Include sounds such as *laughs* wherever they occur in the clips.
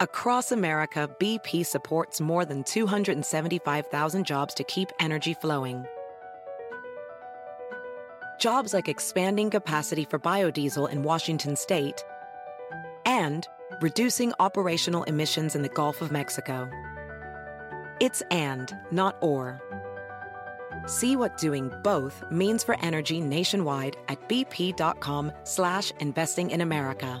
Across America, BP supports more than 275,000 jobs to keep energy flowing. Jobs like expanding capacity for biodiesel in Washington state and reducing operational emissions in the Gulf of Mexico. It's and, not or. See what doing both means for energy nationwide at bp.com slash investing in America.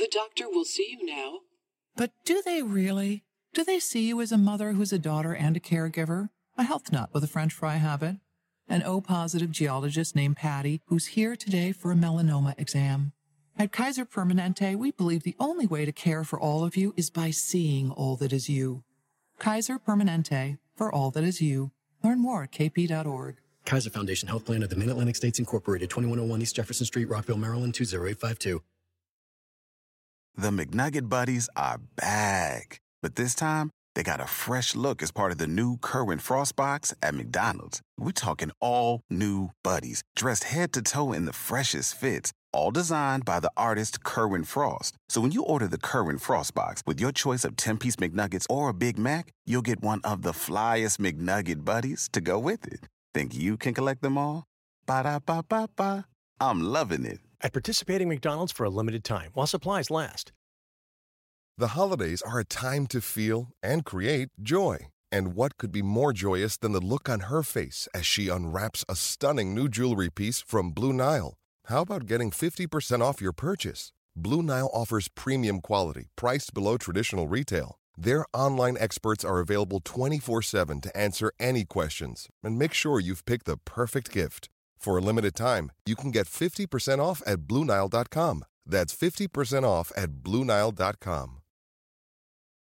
The doctor will see you now. But do they really? Do they see you as a mother who's a daughter and a caregiver? A health nut with a french fry habit? An O positive geologist named Patty who's here today for a melanoma exam. At Kaiser Permanente, we believe the only way to care for all of you is by seeing all that is you. Kaiser Permanente, for all that is you. Learn more at kp.org. Kaiser Foundation Health Plan of the Mid Atlantic States Incorporated, 2101 East Jefferson Street, Rockville, Maryland, 20852. The McNugget Buddies are back, but this time they got a fresh look as part of the new Kerwin Frost box at McDonald's. We're talking all new buddies, dressed head to toe in the freshest fits, all designed by the artist Kerwin Frost. So when you order the Kerwin Frost box with your choice of 10 piece McNuggets or a Big Mac, you'll get one of the flyest McNugget buddies to go with it. Think you can collect them all? Ba da ba ba ba. I'm loving it. At participating McDonald's for a limited time while supplies last. The holidays are a time to feel and create joy. And what could be more joyous than the look on her face as she unwraps a stunning new jewelry piece from Blue Nile? How about getting 50% off your purchase? Blue Nile offers premium quality, priced below traditional retail. Their online experts are available 24 7 to answer any questions and make sure you've picked the perfect gift. For a limited time, you can get 50% off at BlueNile.com. That's 50% off at BlueNile.com.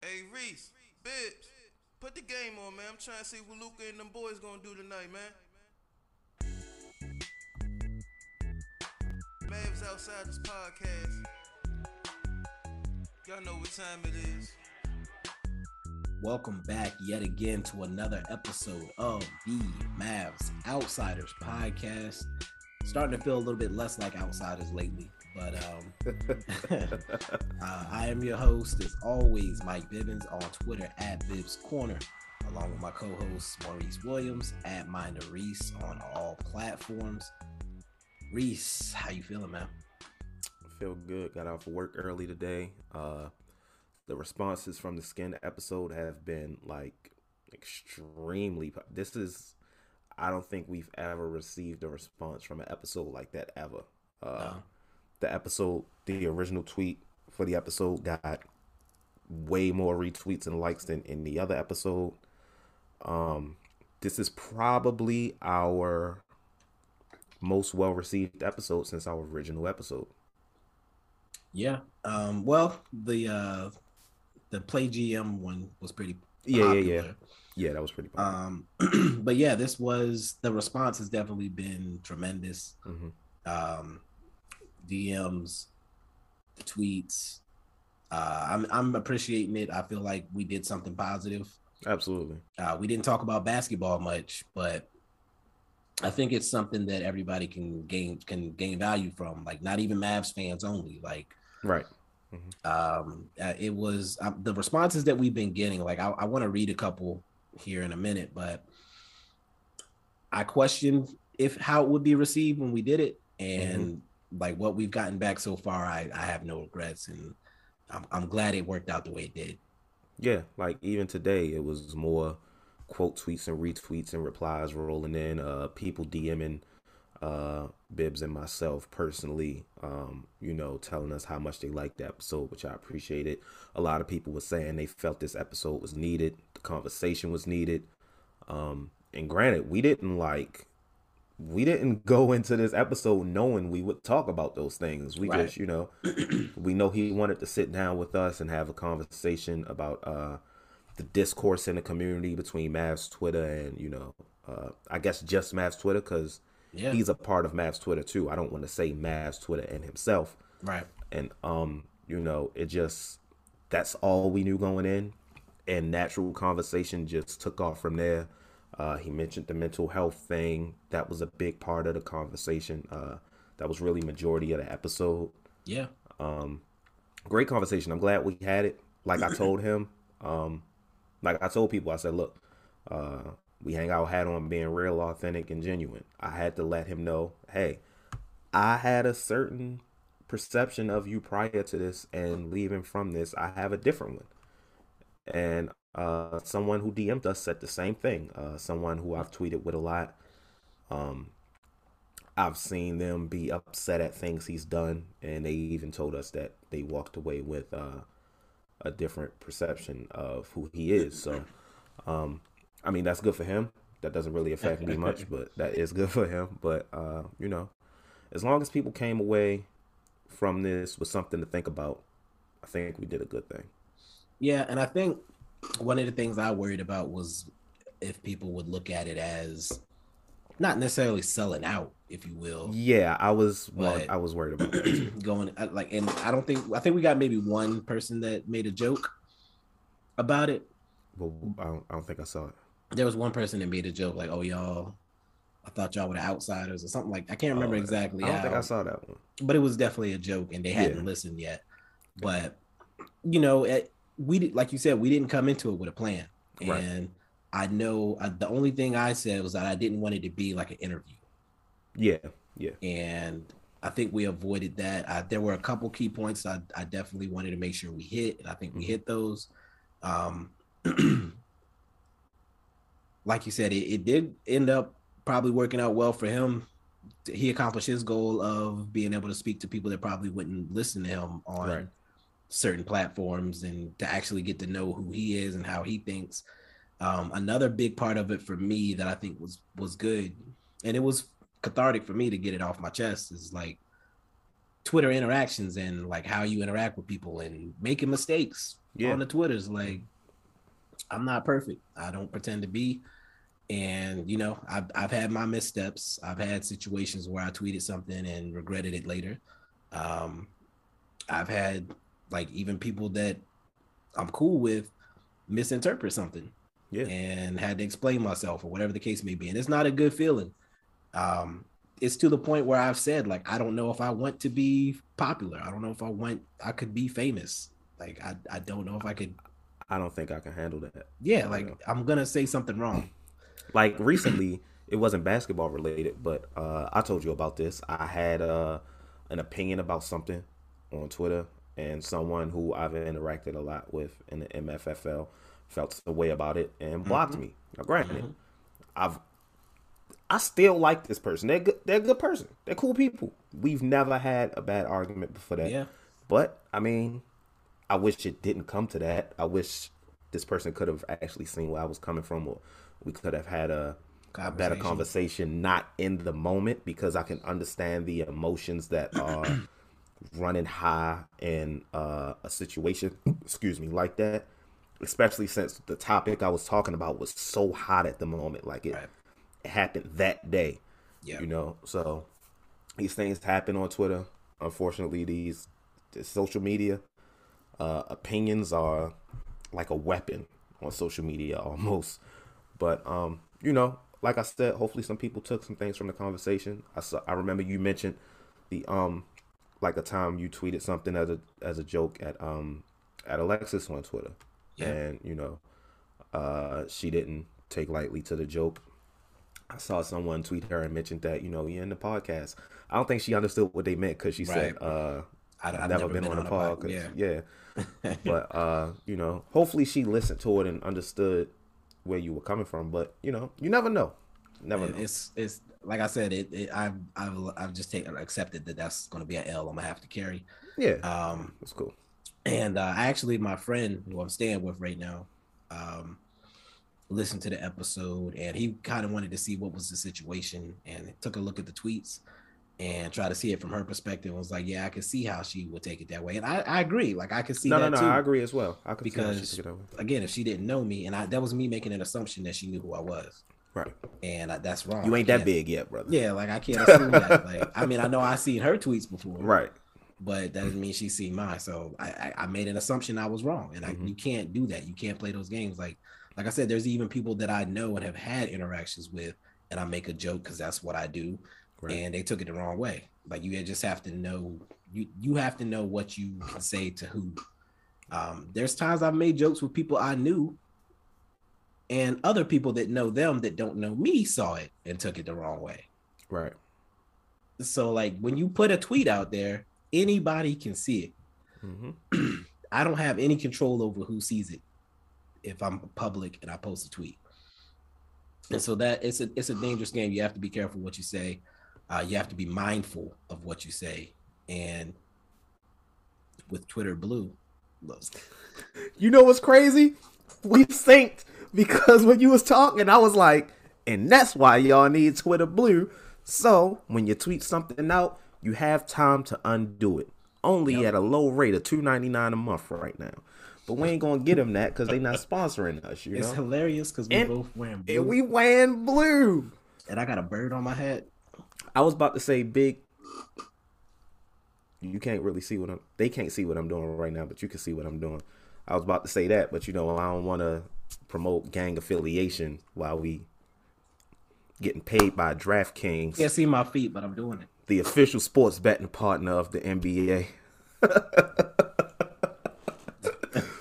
Hey Reese, bitch, put the game on, man. I'm trying to see what Luka and them boys gonna do tonight, man. Mavs outside this podcast. Y'all know what time it is. Welcome back yet again to another episode of the Mavs Outsiders podcast. Starting to feel a little bit less like outsiders lately, but um, *laughs* uh, I am your host, as always, Mike Bibbins on Twitter at Bibs Corner, along with my co-host Maurice Williams at Mind of Reese on all platforms. Reese, how you feeling, man? I feel good. Got out for work early today. Uh, the responses from the skin episode have been like extremely. This is, I don't think we've ever received a response from an episode like that ever. Uh, no. The episode, the original tweet for the episode got way more retweets and likes than in the other episode. Um, this is probably our most well received episode since our original episode. Yeah. Um, well, the uh, the play GM one was pretty yeah, popular. yeah, yeah. Yeah, that was pretty popular. Um, *clears throat* but yeah, this was the response has definitely been tremendous. Mm-hmm. Um, DMs, the tweets. Uh, I'm I'm appreciating it. I feel like we did something positive. Absolutely. Uh, we didn't talk about basketball much, but I think it's something that everybody can gain can gain value from. Like not even Mavs fans only. Like right. Mm-hmm. Um, uh, it was uh, the responses that we've been getting. Like, I, I want to read a couple here in a minute, but I questioned if how it would be received when we did it, and mm-hmm. like what we've gotten back so far, I, I have no regrets, and I'm, I'm glad it worked out the way it did. Yeah, like even today, it was more quote tweets and retweets and replies rolling in, uh, people DMing uh Bibs and myself personally, um, you know, telling us how much they liked the episode, which I appreciated. A lot of people were saying they felt this episode was needed, the conversation was needed. Um, and granted, we didn't like we didn't *laughs* go into this episode knowing we would talk about those things. We Right. just, you know, *clears throat* we know he wanted to sit down with us and have a conversation about uh the discourse in the community between Mavs Twitter and, you know, uh I guess just Mavs Twitter because Yeah. he's a part of Mavs Twitter too. I don't want to say Mavs Twitter and himself. Right. And um, you know, it just that's all we knew going in. And natural conversation just took off from there. Uh, he mentioned the mental health thing. That was a big part of the conversation. Uh, that was really majority of the episode. Yeah. Um, great conversation. I'm glad we had it. Like I told him, um, like I told people, I said, look, uh, we hang out hat on being real, authentic, and genuine. I had to let him know, hey, I had a certain perception of you prior to this, and leaving from this, I have a different one. And uh, someone who DM'd us said the same thing. Uh, someone who I've tweeted with a lot. Um, I've seen them be upset at things he's done, and they even told us that they walked away with uh, a different perception of who he is. So, um, I mean, that's good for him. That doesn't really affect me much, *laughs* but that is good for him. But uh, you know, as long as people came away from this with something to think about, I think we did a good thing. Yeah, and I think one of the things I worried about was if people would look at it as not necessarily selling out, if you will. Yeah, I was well, I was worried about that. *clears throat* going like, and I don't think I think we got maybe one person that made a joke about it. Well, I don't, I don't think I saw it. There was one person that made a joke like, "Oh, y'all, I thought y'all were the outsiders" or something like. I can't remember Oh, exactly. I don't think. I saw that one. but it was definitely a joke and they hadn't Yeah. listened yet but you know it, we did like you said we didn't come into it with a plan Right. and i know uh, the only thing i said was that i didn't want it to be like an interview Yeah, yeah. and i think we avoided that I, there were a couple key points I, I definitely wanted to make sure we hit and i think we Mhm. hit those um *clears throat* like you said it, it did end up probably working out well for him he accomplished his goal of being able to speak to people that probably wouldn't listen to him on Right. certain platforms and to actually get to know who he is and how he thinks. Um, another big part of it for me that I think was was good, and it was cathartic for me to get it off my chest is like Twitter interactions and like how you interact with people and making mistakes Yeah. on the Twitters. Like I'm not perfect. I don't pretend to be. And you know, I've I've had my missteps. I've had situations where I tweeted something and regretted it later. Um, I've had like even people that I'm cool with misinterpret something Yeah. and had to explain myself or whatever the case may be. And it's not a good feeling. Um, it's to the point where I've said, like, I don't know if I want to be popular. I don't know if I want I could be famous. Like I, I don't know if I could I don't think I can handle that. yeah, like I'm gonna say something wrong. Like recently, it wasn't basketball related, but uh, I told you about this. I had uh, an opinion about something on Twitter, and someone who I've interacted a lot with in the MFFL felt the way about it and blocked Mhm. me. Now, granted, I've I still like this person. They're good. They're a good person. They're cool people. We've never had a bad argument before that. Yeah. But I mean, I wish it didn't come to that. I wish this person could have actually seen where I was coming from, or we could have had a, a better Conversation. not in the moment, because I can understand the emotions that are *clears throat* running high in uh, a situation. *clears throat* Excuse me, like that. Especially since the topic I was talking about was so hot at the moment, like it, it happened that day. Yeah. You know, so these things happen on Twitter. Unfortunately, these social media uh, opinions are like a weapon on social media *laughs* almost. But um, you know, like I said, hopefully some people took some things from the conversation. I saw, I remember you mentioned the um, like a time you tweeted something as a as a joke at um at Alexis on Twitter, Yeah. and you know, uh, she didn't take lightly to the joke. I saw someone tweet her and mentioned that you know you're in the podcast. I don't think she understood what they meant because she said, uh, I- "I've, I've never, been, on a pod- podcast." yeah. yeah. *laughs* but uh, you know, hopefully she listened to it and understood where you were coming from. But you know, you never know. Never know. It's it's like I said, it, it I've I've I've just taken accepted that that's gonna be an L I'm gonna have to carry. Yeah. Um that's cool. And uh actually my friend who I'm staying with right now, um listened to the episode, and he kind of wanted to see what was the situation, and took a look at the tweets and try to see it from her perspective. And was like, yeah, I can see how she would take it that way, and I, I agree. Like I could see no, that no, no. too. I agree as well. I could because again, if she didn't know me, and I that was me making an assumption that she knew who I was. Right. And I, that's wrong. You ain't that big yet, brother. Yeah, like I can't assume that. *laughs* Like I mean, I know I've seen her tweets before. Right. But that doesn't mean she's seen mine. So I, I, I made an assumption I was wrong, and I, Mm-hmm. you can't do that. You can't play those games. Like like I said, there's even people that I know and have had interactions with, and I make a joke because that's what I do, Right. and they took it the wrong way. Like you just have to know you you have to know what you can say to who. Um, there's times I've made jokes with people I knew, and other people that know them that don't know me saw it and took it the wrong way. Right. So like when you put a tweet out there, anybody can see it. Mm-hmm. *clears throat* I don't have any control over who sees it if I'm public and I post a tweet. And so that it's a it's a dangerous game. You have to be careful what you say. Uh, you have to be mindful of what you say. And with Twitter Blue, look, You know what's crazy? We synced because when you was talking, I was like, and that's why y'all need Twitter Blue. So when you tweet something out, you have time to undo it. Only at a low rate of two ninety nine a month right now. But we ain't gonna get them that because they not sponsoring us. You it's know, hilarious because we And- both wearing blue. and we wearing blue. and I got a bird on my head. I was about to say big. You can't really see what I'm. They can't see what I'm doing right now, but you can see what I'm doing. I was about to say that, but you know I don't want to promote gang affiliation while we getting paid by DraftKings, Can't see my feet, but I'm doing it. the official sports betting partner of the NBA. *laughs*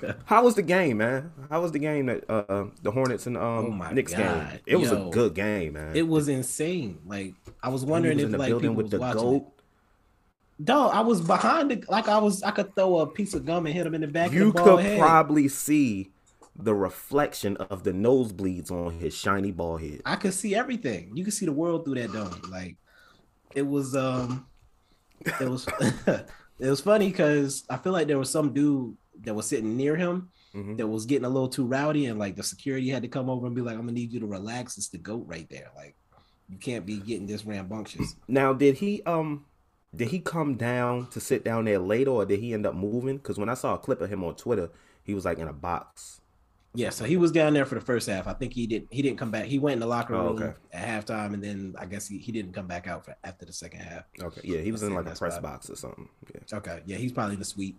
*laughs* How was the game, man? How was the game that uh, the Hornets and um Oh my Knicks game? It was Yo. a good game, man. It was insane. Like I was wondering was if like people with was the watching goat. it. Dog, I was behind the like I was I could throw a piece of gum and hit him in the back you of the could head. probably see the reflection of the nosebleeds on his shiny ball head. I could see everything. You could see the world through that dome. Like it was um it was *laughs* it was funny because I feel like there was some dude that was sitting near him Mhm. that was getting a little too rowdy and like the security had to come over and be like, I'm gonna need you to relax. It's the goat right there. Like you can't be getting this rambunctious. Now, did he um did he come down to sit down there later, or did he end up moving? Because when I saw a clip of him on Twitter, he was like in a box. Yeah, so he was down there for the first half. I think he did. He didn't come back. He went in the locker Oh, room okay. at halftime, and then I guess he, he didn't come back out for after the second half. Okay, yeah, he was in like a press box or something. Yeah. Okay, yeah, he's probably in the suite.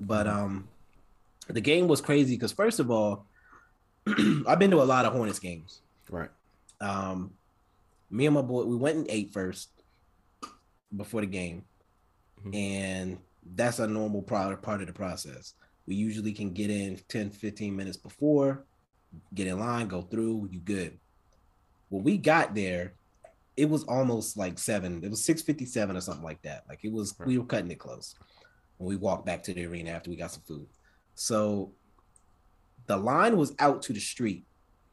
But um, the game was crazy because first of all, *clears throat* I've been to a lot of Hornets games. Right. Um, me and my boy, we went and ate first before the game, and that's a normal part part of the process. We usually can get in 10, 15 minutes before, get in line, go through, you good. When we got there, it was almost like seven. It was 657 or something like that. Like it was, we were cutting it close when we walked back to the arena after we got some food. So the line was out to the street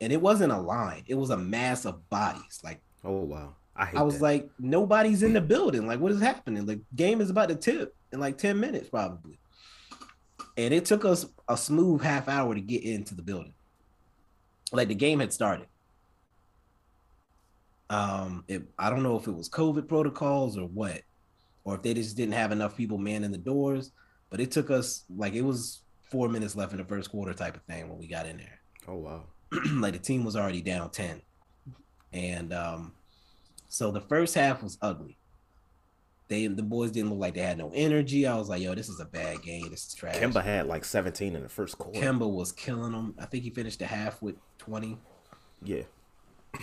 and it wasn't a line, it was a mass of bodies. Like, oh wow. I, I was that. like, nobody's in the building. Like, what is happening? The game is about to tip in like 10 minutes, probably. And it took us a smooth half hour to get into the building. Like the game had started. Um, it, I don't know if it was COVID protocols or what, or if they just didn't have enough people manning the doors. But it took us like it was four minutes left in the first quarter type of thing when we got in there. Oh wow. *clears throat* like the team was already down 10. And um so the first half was ugly. They the boys didn't look like they had no energy. I was like, yo, this is a bad game. This is trash. Kemba had like 17 in the first quarter. Kemba was killing them. I think he finished the half with 20. Yeah.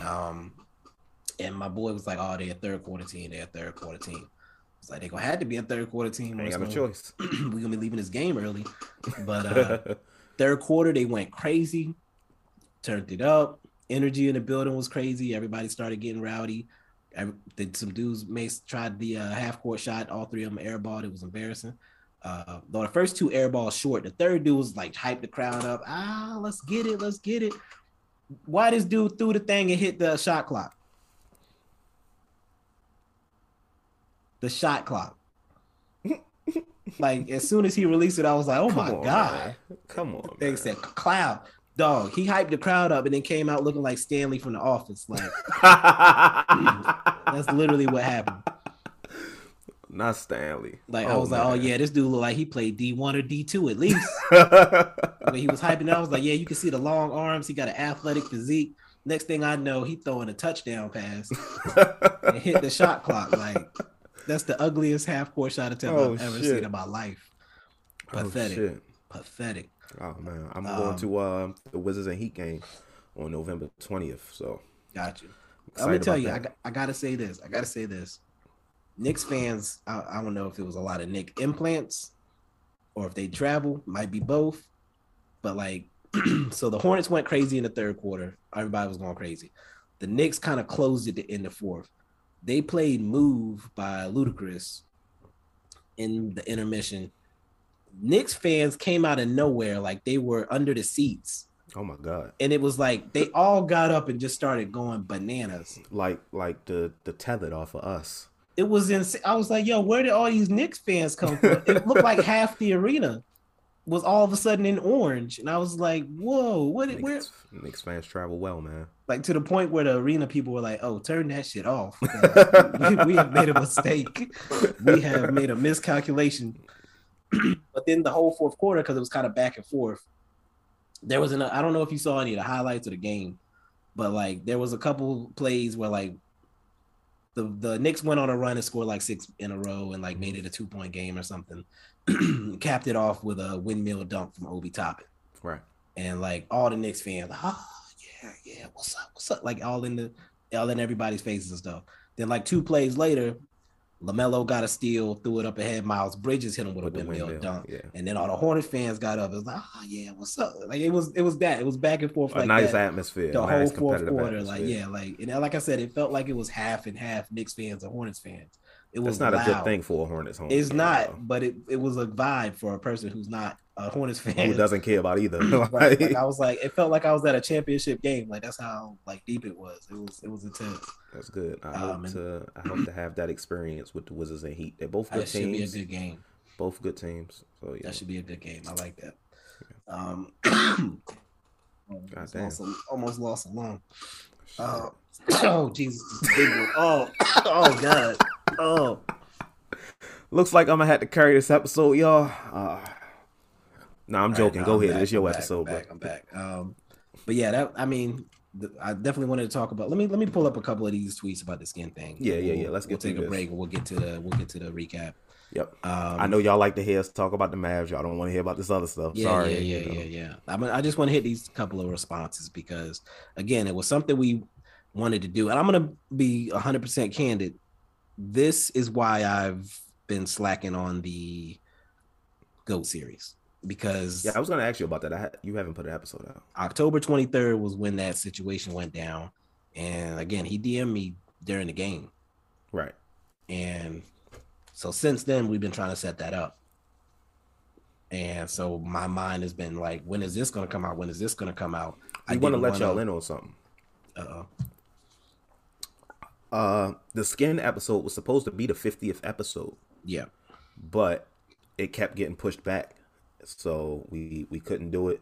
Um and my boy was like, Oh, they're a third quarter team, they're a third quarter team. It's like they gonna have to be a third quarter team. it's got no choice. *clears throat* We're gonna be leaving this game early. But uh *laughs* third quarter they went crazy, turned it up. Energy in the building was crazy. Everybody started getting rowdy. Every, did some dudes may tried the uh, half court shot. All three of them airballed. It was embarrassing. Uh, though the first two airballs short, the third dude was like hyped the crowd up. Ah, let's get it, let's get it. Why this dude threw the thing and hit the shot clock? The shot clock. like as soon as he released it, I was like, "Oh my on, god!" man. Come on. They said cloud. Dog, he hyped the crowd up and then came out looking like Stanley from The Office. Like that's literally what happened. Not Stanley. Like I Oh, was like, oh yeah, this dude looked like he played D one or D two at least. *laughs* when he was hyping, I was like, yeah, you can see the long arms. He got an athletic physique. Next thing I know, he throwing a touchdown pass and hit the shot clock. Like that's the ugliest half court shot attempt Oh, I've ever shit. seen in my life. Oh, Pathetic. shit. Pathetic. Oh man, I'm Um, going to uh, the Wizards and Heat game on November 20th. So Got you. I'm gonna tell you, I, got, I gotta say this. I gotta say this. Knicks fans, I, I don't know if it was a lot of Nick implants or if they travel, might be both. But like, *clears throat* so the Hornets went crazy in the third quarter. Everybody was going crazy. The Knicks kind of closed it in the fourth. They played "Move" by Ludacris in the intermission. Knicks fans came out of nowhere, like they were under the seats Oh my god. and it was like they all got up and just started going bananas. Like like the the tethered off of us. It was insane. I was like, "Yo, where did all these Knicks fans come from?" it looked like half the arena was all of a sudden in orange, and I was like, "Whoa, what? Where?" Knicks, Knicks fans travel well, man. Like to the point where the arena people were like, "Oh, turn that shit off. *laughs* we, we have made a mistake. We have made a miscalculation." *clears throat* but then the whole fourth quarter, because it was kind of back and forth, there was an I don't know if you saw any of the highlights of the game, but like there was a couple plays where like the the Knicks went on a run and scored like six in a row and like made it a two point game or something. *clears throat* Capped it off with a windmill dunk from Obi Toppin. Right. And like all the Knicks fans, like, oh yeah, yeah, what's up, what's up? Like all in the all in everybody's faces and stuff. Then like two plays later, LaMelo got a steal, threw it up ahead. Miles Bridges hit him with, With a windmill, windmill, dunk. yeah. And then all the Hornet fans got up. It was like, oh yeah, what's up? Like it was it was that. It was back and forth A like nice that. atmosphere, The a whole nice fourth quarter. Like yeah, like and like I said, it felt like it was half and half Knicks fans and Hornets fans. It was That's not a good thing for a Hornets home. It's not, but it, it was a vibe for a person who's not a Hornets fan. Who doesn't care about either? *laughs* *laughs* Like, like I was like, it felt like I was at a championship game. Like that's how like deep it was. It was it was intense. That's good. I Um, hope to I hope to have that experience with the Wizards and Heat. They're both good That should be a good game. Both good teams. So yeah. That should be a good game. I like that. Um, *clears throat* almost, damn. lost a, almost lost a lung. Oh, *coughs* oh Jesus, this is a big one. Oh, *coughs* oh God. Oh, *laughs* Looks like I'm gonna have to carry this episode, y'all. Uh, nah, I'm All right, joking. no, Go I'm ahead. back, It's your I'm episode. I'm back. I'm back. Um, but yeah, that I mean, th- I definitely wanted to talk about. Let me let me pull up a couple of these tweets about the skin thing. Yeah, yeah, We'll- yeah. Let's we'll get through take a break and we'll get to the we'll get to the recap. Yep. Um, I know y'all like to hear us talk about the Mavs. Y'all don't want to hear about this other stuff. Yeah, Sorry. yeah, yeah, you know. yeah, yeah. I mean, I just want to hit these couple of responses because, again, it was something we wanted to do, and I'm gonna be 100 percent candid. This is why I've been slacking on the Goat series because Yeah, I was gonna ask you about that. I ha- you haven't put an episode out. October 23rd was when that situation went down, and again, he DM'd me during the game, Right. and so since then we've been trying to set that up. And so my mind has been like, when is this going to come out? When is this going to come out? I want to let wanna- y'all in on something. Uh-oh. Uh, the skin episode was supposed to be the 50th episode. Yeah. but it kept getting pushed back, so we we couldn't do it.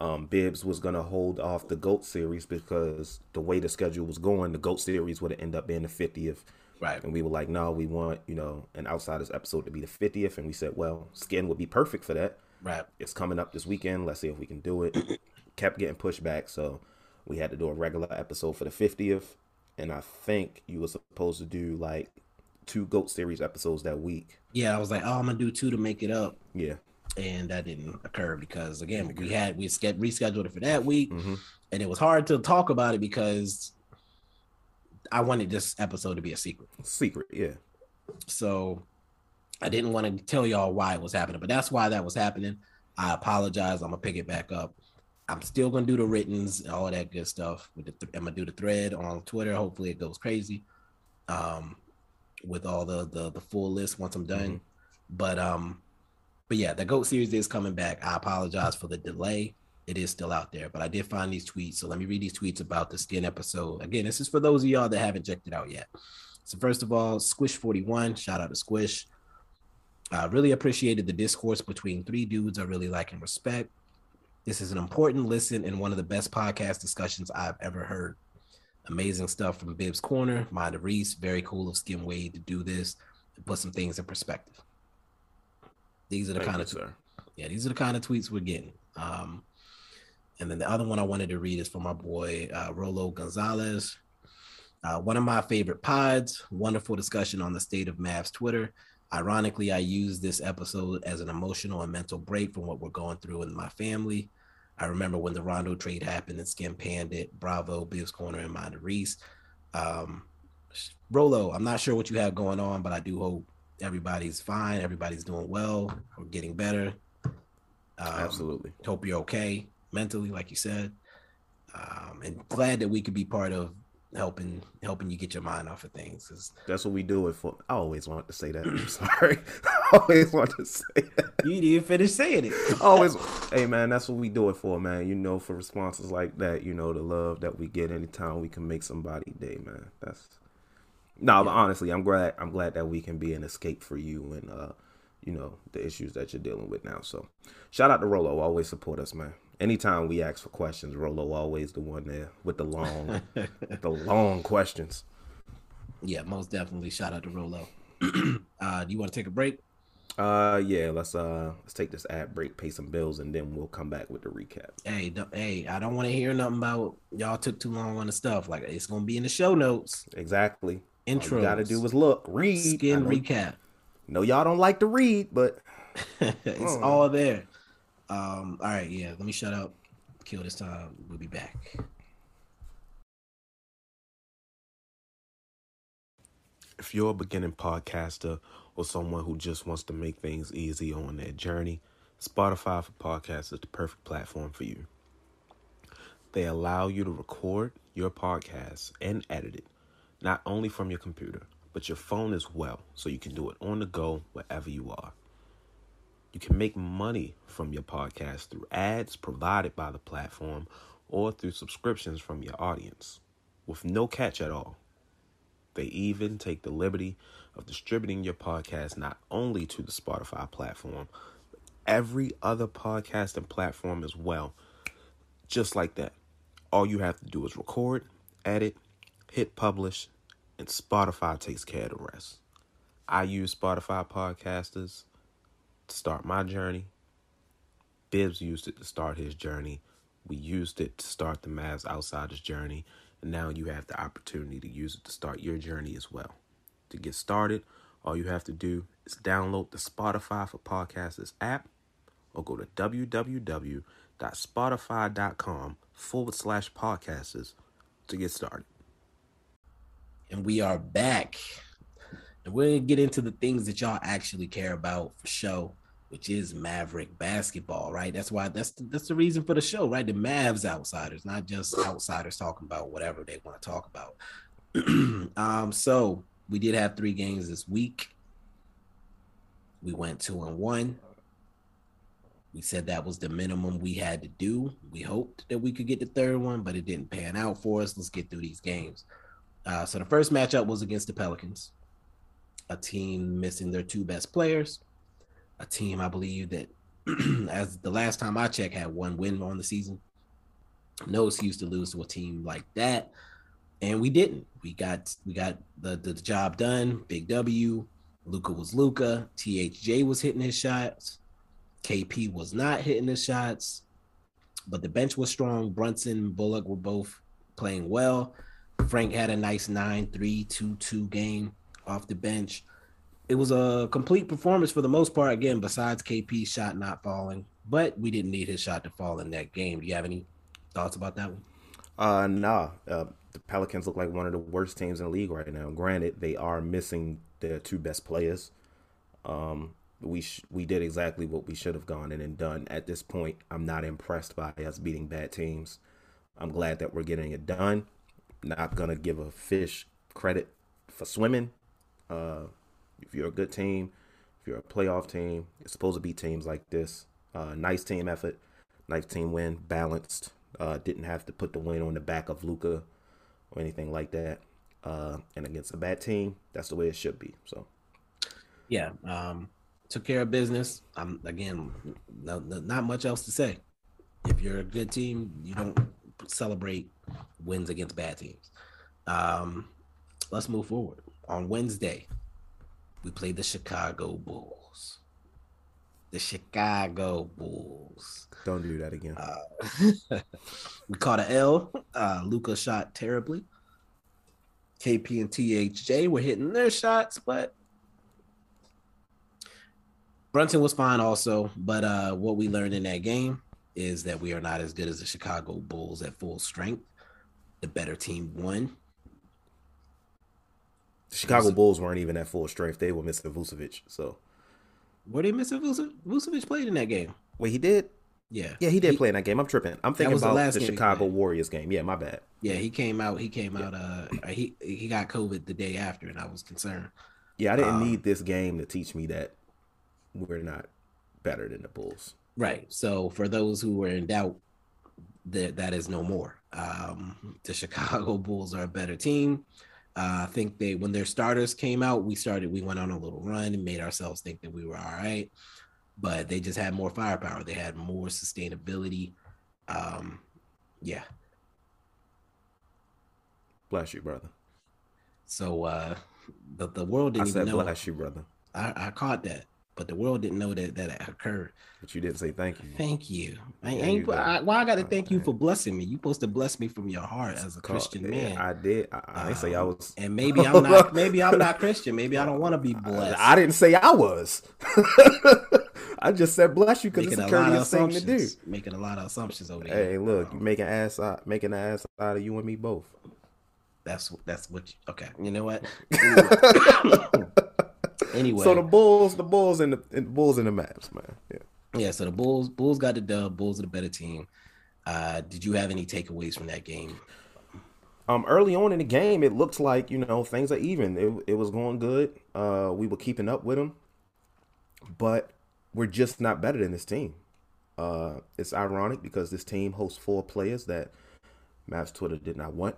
Um, Bibs was gonna hold off the Goat series because the way the schedule was going, the Goat series would end up being the 50th. Right. And we were like, no, we want you know an Outsiders episode to be the 50th, and we said, well, Skin would be perfect for that. Right. It's coming up this weekend. Let's see if we can do it. *coughs* kept getting pushed back, so we had to do a regular episode for the 50th. And I think you were supposed to do like two Goat series episodes that week. Yeah, I was like, oh, I'm gonna do two to make it up. Yeah. And that didn't occur because again, we had we rescheduled it for that week, Mhm. and it was hard to talk about it because I wanted this episode to be a secret. Secret, yeah. So I didn't want to tell y'all why it was happening, but that's why that was happening. I apologize. I'm gonna pick it back up. I'm still gonna do the writtens all that good stuff. With the th- I'm gonna do the thread on Twitter. Hopefully it goes crazy. Um, with all the the, the full list once I'm done. But um, but yeah, the Goat series is coming back. I apologize for the delay. It is still out there, but I did find these tweets. So let me read these tweets about the skin episode. Again, this is for those of y'all that haven't checked it out yet. So first of all, Squish41, shout out to Squish. I really appreciated the discourse between three dudes I really like and respect. This is an important listen and one of the best podcast discussions I've ever heard. Amazing stuff from Bibs Corner, Mind of Reese. Very cool of Skin Wade to do this and put some things in perspective. These are the Thank kind you, of sir. yeah, these are the kind of tweets we're getting. Um, and then the other one I wanted to read is from my boy uh, Rolo Gonzalez. Uh, one of my favorite pods. Wonderful discussion on the state of Mavs Twitter. Ironically, I use this episode as an emotional and mental break from what we're going through in my family. I remember when the Rondo trade happened and Skin panned it. Bravo, Bibs Corner, and Mind Reese. Um, Rolo, I'm not sure what you have going on, but I do hope everybody's fine. Everybody's doing well or getting better. Um, Absolutely. Hope you're okay mentally, like you said. Um, and glad that we could be part of helping helping you get your mind off of things. Cause That's what we do it for. I always want to say that. I'm *laughs* sorry. I *laughs* always want to say that. you didn't finish saying it. *laughs* always hey man that's what we do it for man you know for responses like that you know the love that we get anytime we can make somebody day man that's no but honestly i'm glad i'm glad that we can be an escape for you and uh you know the issues that you're dealing with now so shout out to rolo always support us man anytime we ask for questions rolo always the one there with the long *laughs* the long questions Yeah, most definitely. Shout out to Rolo. *clears throat* uh, do you want to take a break? uh yeah let's uh let's take this ad break pay some bills and then we'll come back with the recap Hey, hey, I don't want to hear nothing about y'all took too long on the stuff. Like it's gonna be in the show notes. exactly Intro. Gotta do is look, read. Skin recap. No, y'all don't like to read, but *laughs* it's all there. Um, all right, yeah. Let me shut up. Kill this time. We'll be back. if you're a beginning podcaster or someone who just wants to make things easy on their journey, Spotify for Podcasts is the perfect platform for you. They allow you to record your podcast and edit it, not only from your computer, but your phone as well, so you can do it on the go wherever you are. You can make money from your podcast through ads provided by the platform or through subscriptions from your audience with no catch at all. They even take the liberty of distributing your podcast not only to the Spotify platform, but every other podcasting platform as well. Just like that. All you have to do is record, edit, hit publish, and Spotify takes care of the rest. I use Spotify podcasters start my journey. Bibs used it to start his journey. We used it to start the Mavs Outsiders journey. And now you have the opportunity to use it to start your journey as well. To get started, all you have to do is download the Spotify for Podcasters app or go to www.spotify.com forward slash podcasters to get started. And we are back. And we're gonna get into the things that y'all actually care about for show, which is Maverick basketball, right? That's why that's the, that's the reason for the show, right? The Mavs outsiders, not just outsiders talking about whatever they want to talk about. *clears throat* um, so we did have three games this week. We went two and one. We said that was the minimum we had to do. We hoped that we could get the third one, but it didn't pan out for us. Let's get through these games. Uh, so the first matchup was against the Pelicans, a team missing their two best players, a team I believe that, *clears throat* as the last time I checked, had one win on the season. No excuse to lose to a team like that, and we didn't. We got we got the the job done. Big W. Luka was Luka. THJ was hitting his shots. KP was not hitting his shots, but the bench was strong. Brunson Bullock were both playing well. Frank had a nice 9 3 2 2 game off the bench. It was a complete performance for the most part, again, besides KP's shot not falling, but we didn't need his shot to fall in that game. Do you have any thoughts about that one? Uh, nah. Uh, the Pelicans look like one of the worst teams in the league right now. Granted, they are missing their two best players. Um, we sh- we did exactly what we should have gone in and done. At this point, I'm not impressed by us beating bad teams. I'm glad that we're getting it done. Not gonna give a fish credit for swimming. Uh, if you're a good team, if you're a playoff team, it's supposed to be teams like this. Uh, nice team effort, nice team win, balanced. Uh, didn't have to put the win on the back of Luka or anything like that. Uh, and against a bad team, that's the way it should be. So, Yeah, um, took care of business. I'm again, no, no, not much else to say. If you're a good team, you don't celebrate wins against bad teams. Um, let's move forward. On Wednesday, we played the Chicago Bulls. The Chicago Bulls. Don't do that again. Uh, *laughs* we caught an L. Uh, Luka shot terribly. KP and THJ were hitting their shots, but Brunson was fine also. But uh, what we learned in that game is that we are not as good as the Chicago Bulls at full strength. The better team won. The Chicago Bulls weren't even at full strength. They were missing Vucevic. So were they missing Vucevic? Vucevic played in that game. Wait, he did. Yeah, yeah, he did he, play in that game. I'm tripping. I'm thinking about the, the Chicago Warriors game. Yeah, my bad. Yeah, he came out. He came out. Uh, he he got COVID the day after, and I was concerned. Yeah, I didn't um, need this game to teach me that we're not better than the Bulls. Right. So for those who were in doubt, that that is no more. Um, the *laughs* Chicago Bulls are a better team. Uh, I think they when their starters came out, we started. We went on a little run and made ourselves think that we were all right but they just had more firepower. They had more sustainability. Um, yeah. Bless you, brother. So uh the, the world didn't I said even know. Bless you, brother. I, I caught that, but the world didn't know that that occurred. But you didn't say thank you. Thank you. I, yeah, ain't, you I, why I got to thank you for blessing me? You supposed to bless me from your heart as a Christian man. I did. I, I didn't say I um, was. And maybe I'm not. *laughs* maybe I'm not Christian. Maybe I don't want to be blessed. I, I didn't say I was. *laughs* I just said bless you because it's a courteous thing to do. Making a lot of assumptions over here. Hey, look, you um, making ass out, making an ass out of you and me both. That's that's what. You, okay, you know what? *laughs* anyway, so the Bulls, the Bulls, and the, and the Bulls and the Mavs, man. Yeah. Yeah. So the Bulls, Bulls got the dub. Bulls are the better team. Uh, did you have any takeaways from that game? Um, early on in the game, it looked like you know things are even. It, it was going good. Uh, we were keeping up with them, but we're just not better than this team. Uh, it's ironic because this team hosts four players that Mavs Twitter did not want.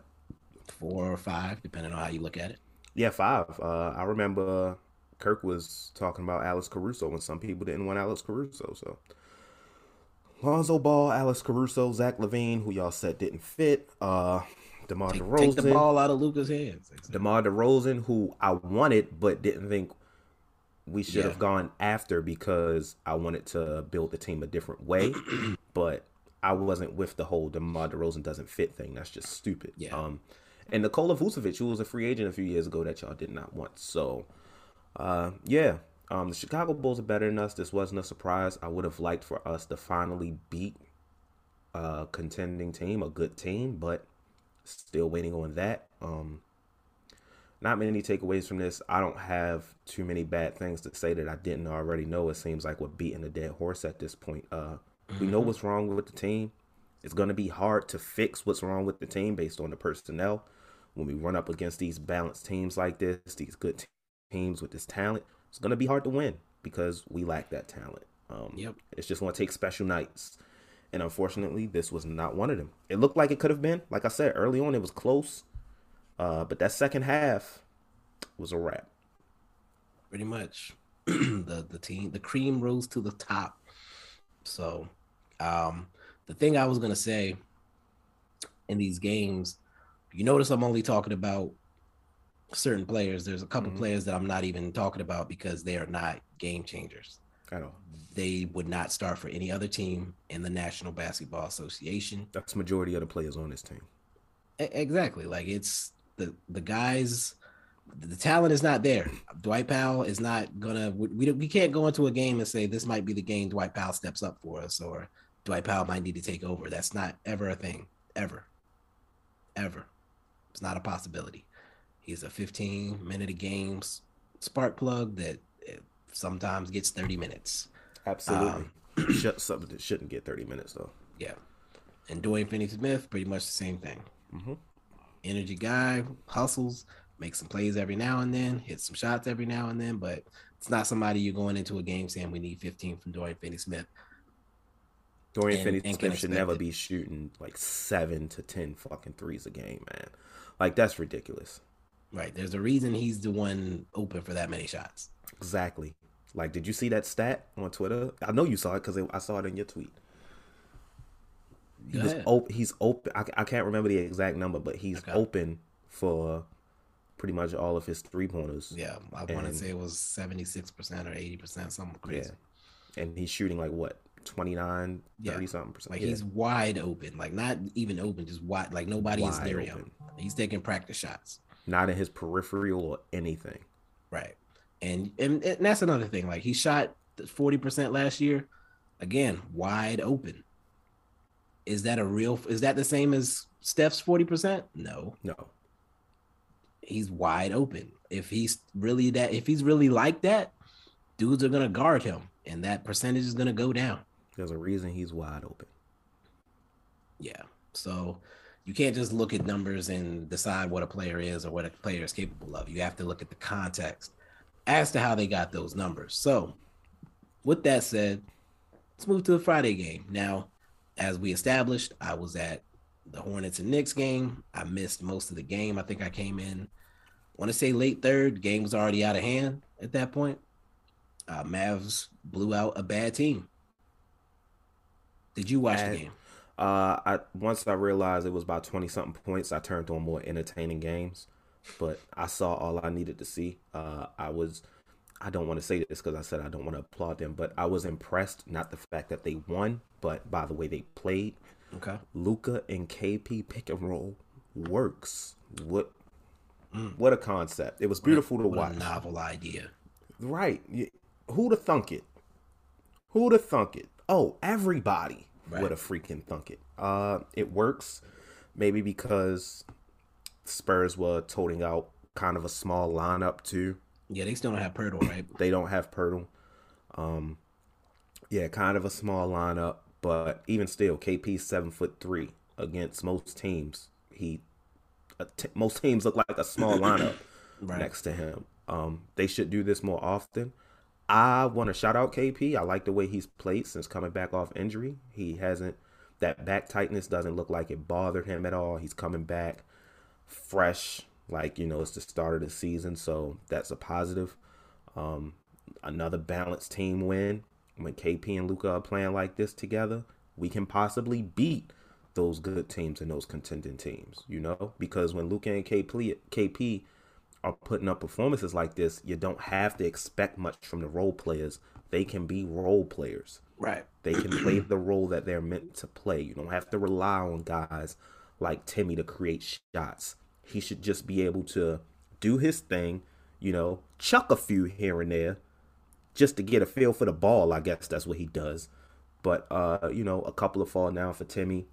Four or five, depending on how you look at it. Yeah, five. Uh, I remember Kirk was talking about Alex Caruso, and some people didn't want Alex Caruso. So Lonzo Ball, Alex Caruso, Zach LaVine, who y'all said didn't fit. Uh, DeMar take, DeRozan. Take the ball out of Luka's hands. Exactly. DeMar DeRozan, who I wanted but didn't think we should yeah. have gone after because I wanted to build the team a different way, *clears throat* but I wasn't with the whole DeMar DeRozan doesn't fit thing. That's just stupid. Yeah. Um, and Nikola Vucevic, who was a free agent a few years ago that y'all did not want. So, uh, yeah, um, the Chicago Bulls are better than us. This wasn't a surprise. I would have liked for us to finally beat a contending team, a good team, but still waiting on that. Um, not many takeaways from this. I don't have too many bad things to say that I didn't already know. It seems like we're beating a dead horse at this point. Uh, we know mm-hmm. what's wrong with the team. It's going to be hard to fix what's wrong with the team based on the personnel. When we run up against these balanced teams like this, these good teams with this talent, it's going to be hard to win because we lack that talent. Um, yep. It's just going to take special nights. And unfortunately, this was not one of them. It looked like it could have been. Like I said, early on, it was close. Uh, but that second half was a wrap. Pretty much, *clears throat* the the team, the cream rose to the top. So, um, the thing I was gonna say in these games, you notice I'm only talking about certain players. There's a couple mm-hmm. players that I'm not even talking about because they are not game changers. At all. They would not start for any other team in the National Basketball Association. That's majority of the players on this team. Exactly. Like it's the the guys the talent is not there. Dwight Powell is not gonna. We we can't go into a game and say this might be the game Dwight Powell steps up for us, or Dwight Powell might need to take over. That's not ever a thing, ever, ever. It's not a possibility. He's a 15 minute a games spark plug that eh, sometimes gets 30 minutes. Absolutely. Um, *clears throat* something that shouldn't get 30 minutes though. Yeah. And Dorian Finney Smith, pretty much the same thing. Mm-hmm energy guy, hustles, makes some plays every now and then, hits some shots every now and then, but it's not somebody you're going into a game saying we need 15 from Dorian Finney Smith. Dorian Finney Smith should never it. be shooting like seven to ten fucking threes a game, man. Like that's ridiculous. Right. There's a reason he's the one open for that many shots. Exactly. Like, did you see that stat on Twitter? I know you saw it because I saw it in your tweet. he was open. He's open. I, I can't remember the exact number, but he's okay. open for pretty much all of his three pointers. Yeah, I want to say it was seventy six percent or eighty percent, something crazy. Yeah. and he's shooting like what 29, 30 yeah. something percent. Like yeah. he's wide open, like not even open, just wide. Like nobody wide is near open. him. He's taking practice shots. Not in his peripheral or anything. Right, and and, and that's another thing. Like he shot forty percent last year. Again, wide open. Is that a real? Is that the same as Steph's forty percent? No, no. He's wide open. If he's really that, if he's really like that, dudes are gonna guard him, and that percentage is gonna go down. There's a reason he's wide open. Yeah. So you can't just look at numbers and decide what a player is or what a player is capable of. You have to look at the context as to how they got those numbers. So, with that said, let's move to the Friday game. Now, as we established, I was at the Hornets and Knicks game. I missed most of the game. I think I came in, I want to say late third. Game was already out of hand at that point. Uh, Mavs blew out a bad team. Did you watch and, the game? Uh, I once I realized it was about twenty something points, I turned on more entertaining games. But I saw all I needed to see. Uh, I was, I don't want to say this because I said I don't want to applaud them, but I was impressed. Not the fact that they won, but by the way they played. Okay. Luka and KP pick and roll works. What? Mm. What a concept! It was beautiful what, to watch. novel idea. Right. Who'd have thunk it? Who'd have thunk it? Oh, everybody right. would have freaking thunk it. Uh, it works, maybe because Spurs were toting out kind of a small lineup too. Yeah, they still don't have Poeltl, right? *clears throat* they don't have Poeltl. Um, yeah, kind of a small lineup, but even still, KP's seven foot three against most teams. He t- most teams look like a small *clears throat* lineup right. next to him. Um, they should do this more often. I want to shout out KP. I like the way he's played since coming back off injury. He hasn't that back tightness doesn't look like it bothered him at all. He's coming back fresh, like you know, it's the start of the season, so that's a positive. Um, another balanced team win when KP and Luka are playing like this together. We can possibly beat those good teams and those contending teams, you know, because when Luka and KP, KP are putting up performances like this, you don't have to expect much from the role players. They can be role players. Right. They can play *clears throat* the role that they're meant to play. You don't have to rely on guys like Timmy to create shots. He should just be able to do his thing, you know, chuck a few here and there just to get a feel for the ball. I guess that's what he does. But uh, you know, a couple of fall down for Timmy.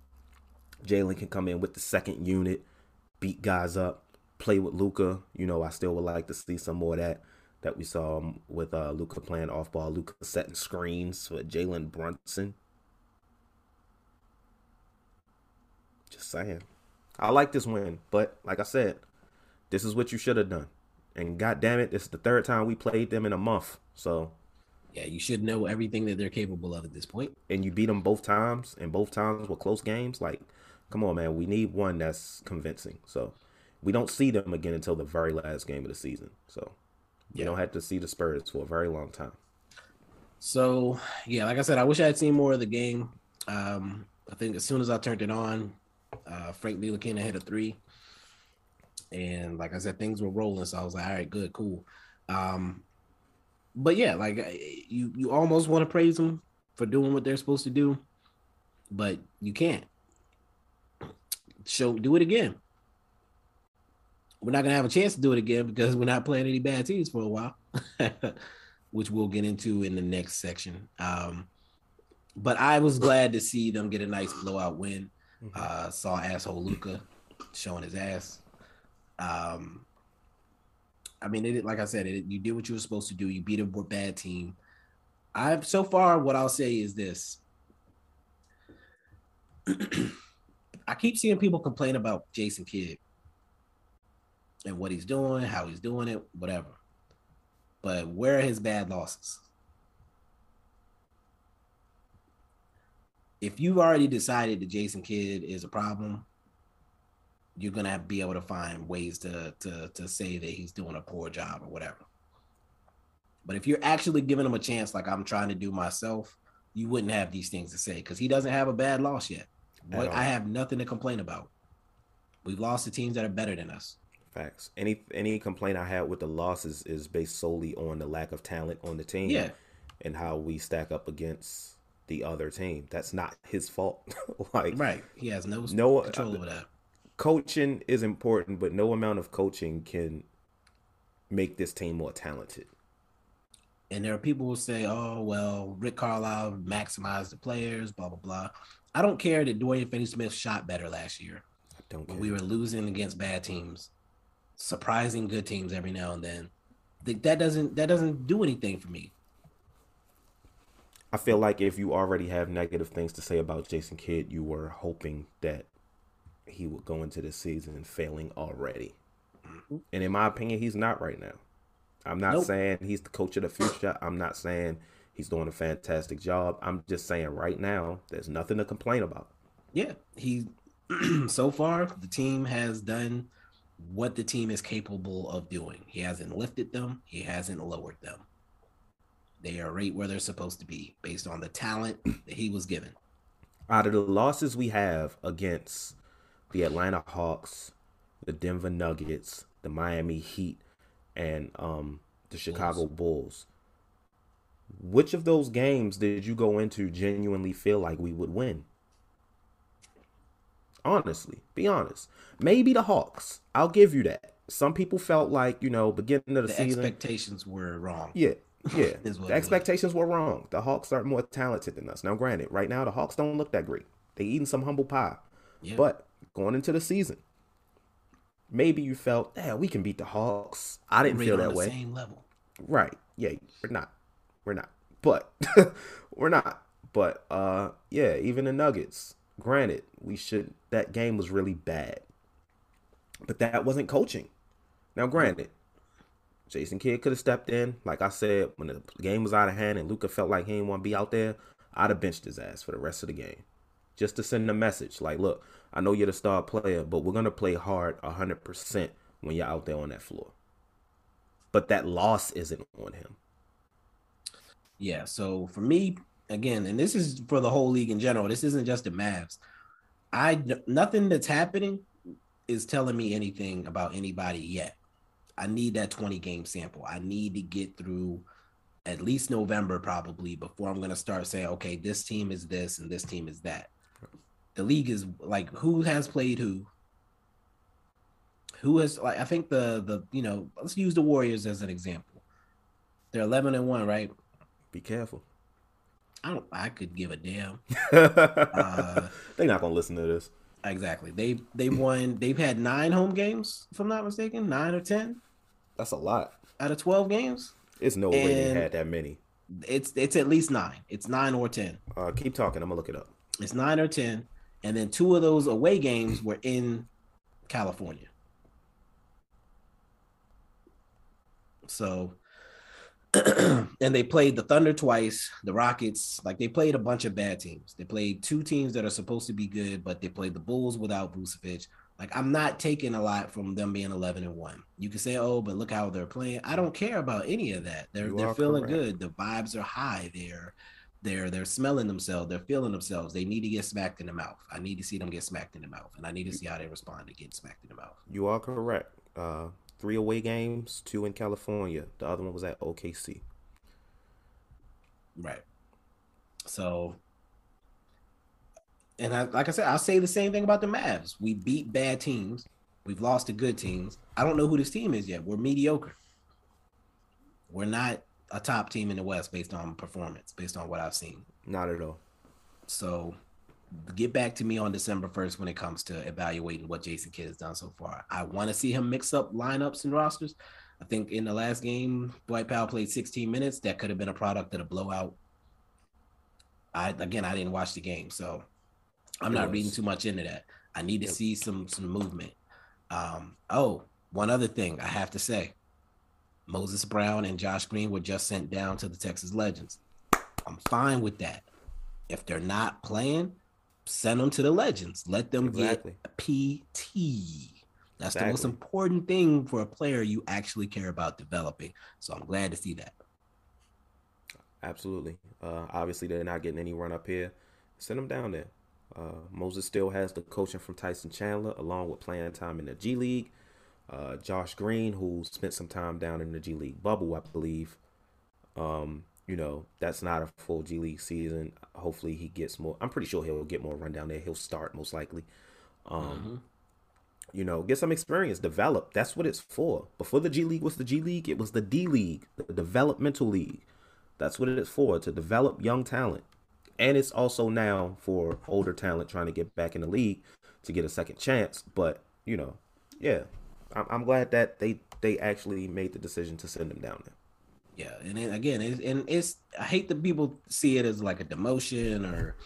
Jalen can come in with the second unit, beat guys up play with Luka. You know, I still would like to see some more of that that we saw with uh, Luka playing off ball, Luka setting screens for Jalen Brunson. Just saying. I like this win, but like I said, this is what you should have done. And god damn it, this is the third time we played them in a month. So yeah, you should know everything that they're capable of at this point. And you beat them both times, and both times were close games. Like, come on, man, we need one that's convincing. So we don't see them again until the very last game of the season. So you yeah. don't have to see the Spurs for a very long time. So yeah, like I said, I wish I had seen more of the game. Um, I think as soon as I turned it on, uh, Frank Ntilikina hit a three, and like I said, things were rolling. So I was like, all right, good, cool. Um, but yeah, like you, you almost want to praise them for doing what they're supposed to do, but you can't. Show, do it again we're not gonna have a chance to do it again because we're not playing any bad teams for a while, *laughs* which we'll get into in the next section. Um, but I was glad to see them get a nice blowout win. Mm-hmm. Uh, saw asshole Luka showing his ass. Um, I mean, it, like I said, it, you did what you were supposed to do. You beat a bad team. I've so far what I'll say is this. *clears throat* I keep seeing people complain about Jason Kidd and what he's doing, how he's doing it, whatever. But where are his bad losses? If you've already decided that Jason Kidd is a problem, you're gonna be able to find ways to to to say that he's doing a poor job or whatever. But if you're actually giving him a chance, like I'm trying to do myself, you wouldn't have these things to say because he doesn't have a bad loss yet. What I have nothing to complain about. We've lost to teams that are better than us. Facts. Any any complaint I had with the losses is based solely on the lack of talent on the team. Yeah. And how we stack up against the other team. That's not his fault. *laughs* like right. He has no no control uh, over that. Coaching is important, but no amount of coaching can make this team more talented. And there are people who say, "Oh, well, Rick Carlisle maximized the players, blah blah blah." I don't care that Dorian Finney-Smith shot better last year. I don't. We were losing against bad teams, surprising good teams every now and then. That doesn't that doesn't do anything for me. I feel like if you already have negative things to say about Jason Kidd, you were hoping that he would go into the season failing already. And in my opinion, he's not right now. I'm not nope. saying he's the coach of the future. I'm not saying he's doing a fantastic job. I'm just saying right now, there's nothing to complain about. Yeah, he *clears throat* so far the team has done what the team is capable of doing. He hasn't lifted them, he hasn't lowered them. They are right where they're supposed to be based on the talent that he was given. Out of the losses we have against the Atlanta Hawks, the Denver Nuggets, the Miami Heat, and um, the Chicago Bulls. Bulls. Which of those games did you go into genuinely feel like we would win? Honestly, be honest. Maybe the Hawks. I'll give you that. Some people felt like, you know, beginning of the, the season. expectations were wrong. Yeah. *laughs* Yeah. the expectations were wrong. The Hawks are more talented than us. Now, granted, right now the Hawks don't look that great. They eating some humble pie. Yeah. But going into the season, maybe you felt, yeah, we can beat the Hawks. I didn't feel that way. Same level. Right. Yeah, we're not. We're not. But *laughs* we're not. But uh yeah, even the Nuggets. Granted, we should that game was really bad. But that wasn't coaching. Now granted, Jason Kidd could have stepped in. Like I said, when the game was out of hand and Luka felt like he didn't want to be out there, I'd have benched his ass for the rest of the game. Just to send a message like, look, I know you're the star player, but we're going to play hard 100% when you're out there on that floor. But that loss isn't on him. Yeah. So for me, again, and this is for the whole league in general, this isn't just the Mavs. I nothing that's happening is telling me anything about anybody yet. I need that 20 game sample. I need to get through at least November probably before I'm going to start saying, okay, this team is this and this team is that the league is like who has played who who has like i think the the you know let's use the warriors as an example they're 11 and 1 right be careful i don't i could give a damn. *laughs* Uh, they're not gonna listen to this. Exactly. They they won they've had nine home games if i'm not mistaken nine or ten? That's a lot. Out of 12 games? It's no and way they had that many. it's it's at least nine. It's nine or ten. Uh keep talking. I'm gonna look it up. It's nine or ten and then two of those away games were in California. So, *clears throat* and they played the Thunder twice, the Rockets. Like they played a bunch of bad teams. They played two teams that are supposed to be good, but they played the Bulls without Vucevic. Like I'm not taking a lot from them being 11 and one. You can say, oh, but look how they're playing. I don't care about any of that. They're you they're feeling correct. good. The vibes are high. They're they're they're smelling themselves, they're feeling themselves. They need to get smacked in the mouth. I need to see them get smacked in the mouth, and I need to see how they respond to getting smacked in the mouth. You are correct. Uh, three away games, two in California. The other one was at OKC. Right. So, and I, like I said, I'll say the same thing about the Mavs. We beat bad teams. We've lost to good teams. I don't know who this team is yet. We're mediocre. We're not a top team in the West based on performance, based on what I've seen. Not at all. So get back to me on December 1st when it comes to evaluating what Jason Kidd has done so far. I want to see him mix up lineups and rosters. I think in the last game, Dwight Powell played 16 minutes. That could have been a product of a blowout. I again, I didn't watch the game, so I'm not reading too much into that. I need to see some some movement. Um, oh, one other thing I have to say. Moses Brown and Josh Green were just sent down to the Texas Legends. I'm fine with that. If they're not playing, send them to the Legends. Let them exactly. get a PT. That's exactly. the most important thing for a player you actually care about developing. So I'm glad to see that. Absolutely. Uh, obviously, they're not getting any run up here. Send them down there. Uh, Moses still has the coaching from Tyson Chandler, along with playing time in the G League. Uh, Josh Green, who spent some time down in the G League bubble, I believe. Um, you know, that's not a full G League season. Hopefully, he gets more. I'm pretty sure he'll get more run down there. He'll start most likely. Um, mm-hmm. You know, get some experience, develop. That's what it's for. Before the G League was the G League, it was the D League, the developmental league. That's what it is for to develop young talent. And it's also now for older talent trying to get back in the league to get a second chance. But, you know, yeah, I'm, I'm glad that they, they actually made the decision to send him down there. Yeah, and then, again, it's, and it's I hate that people see it as like a demotion or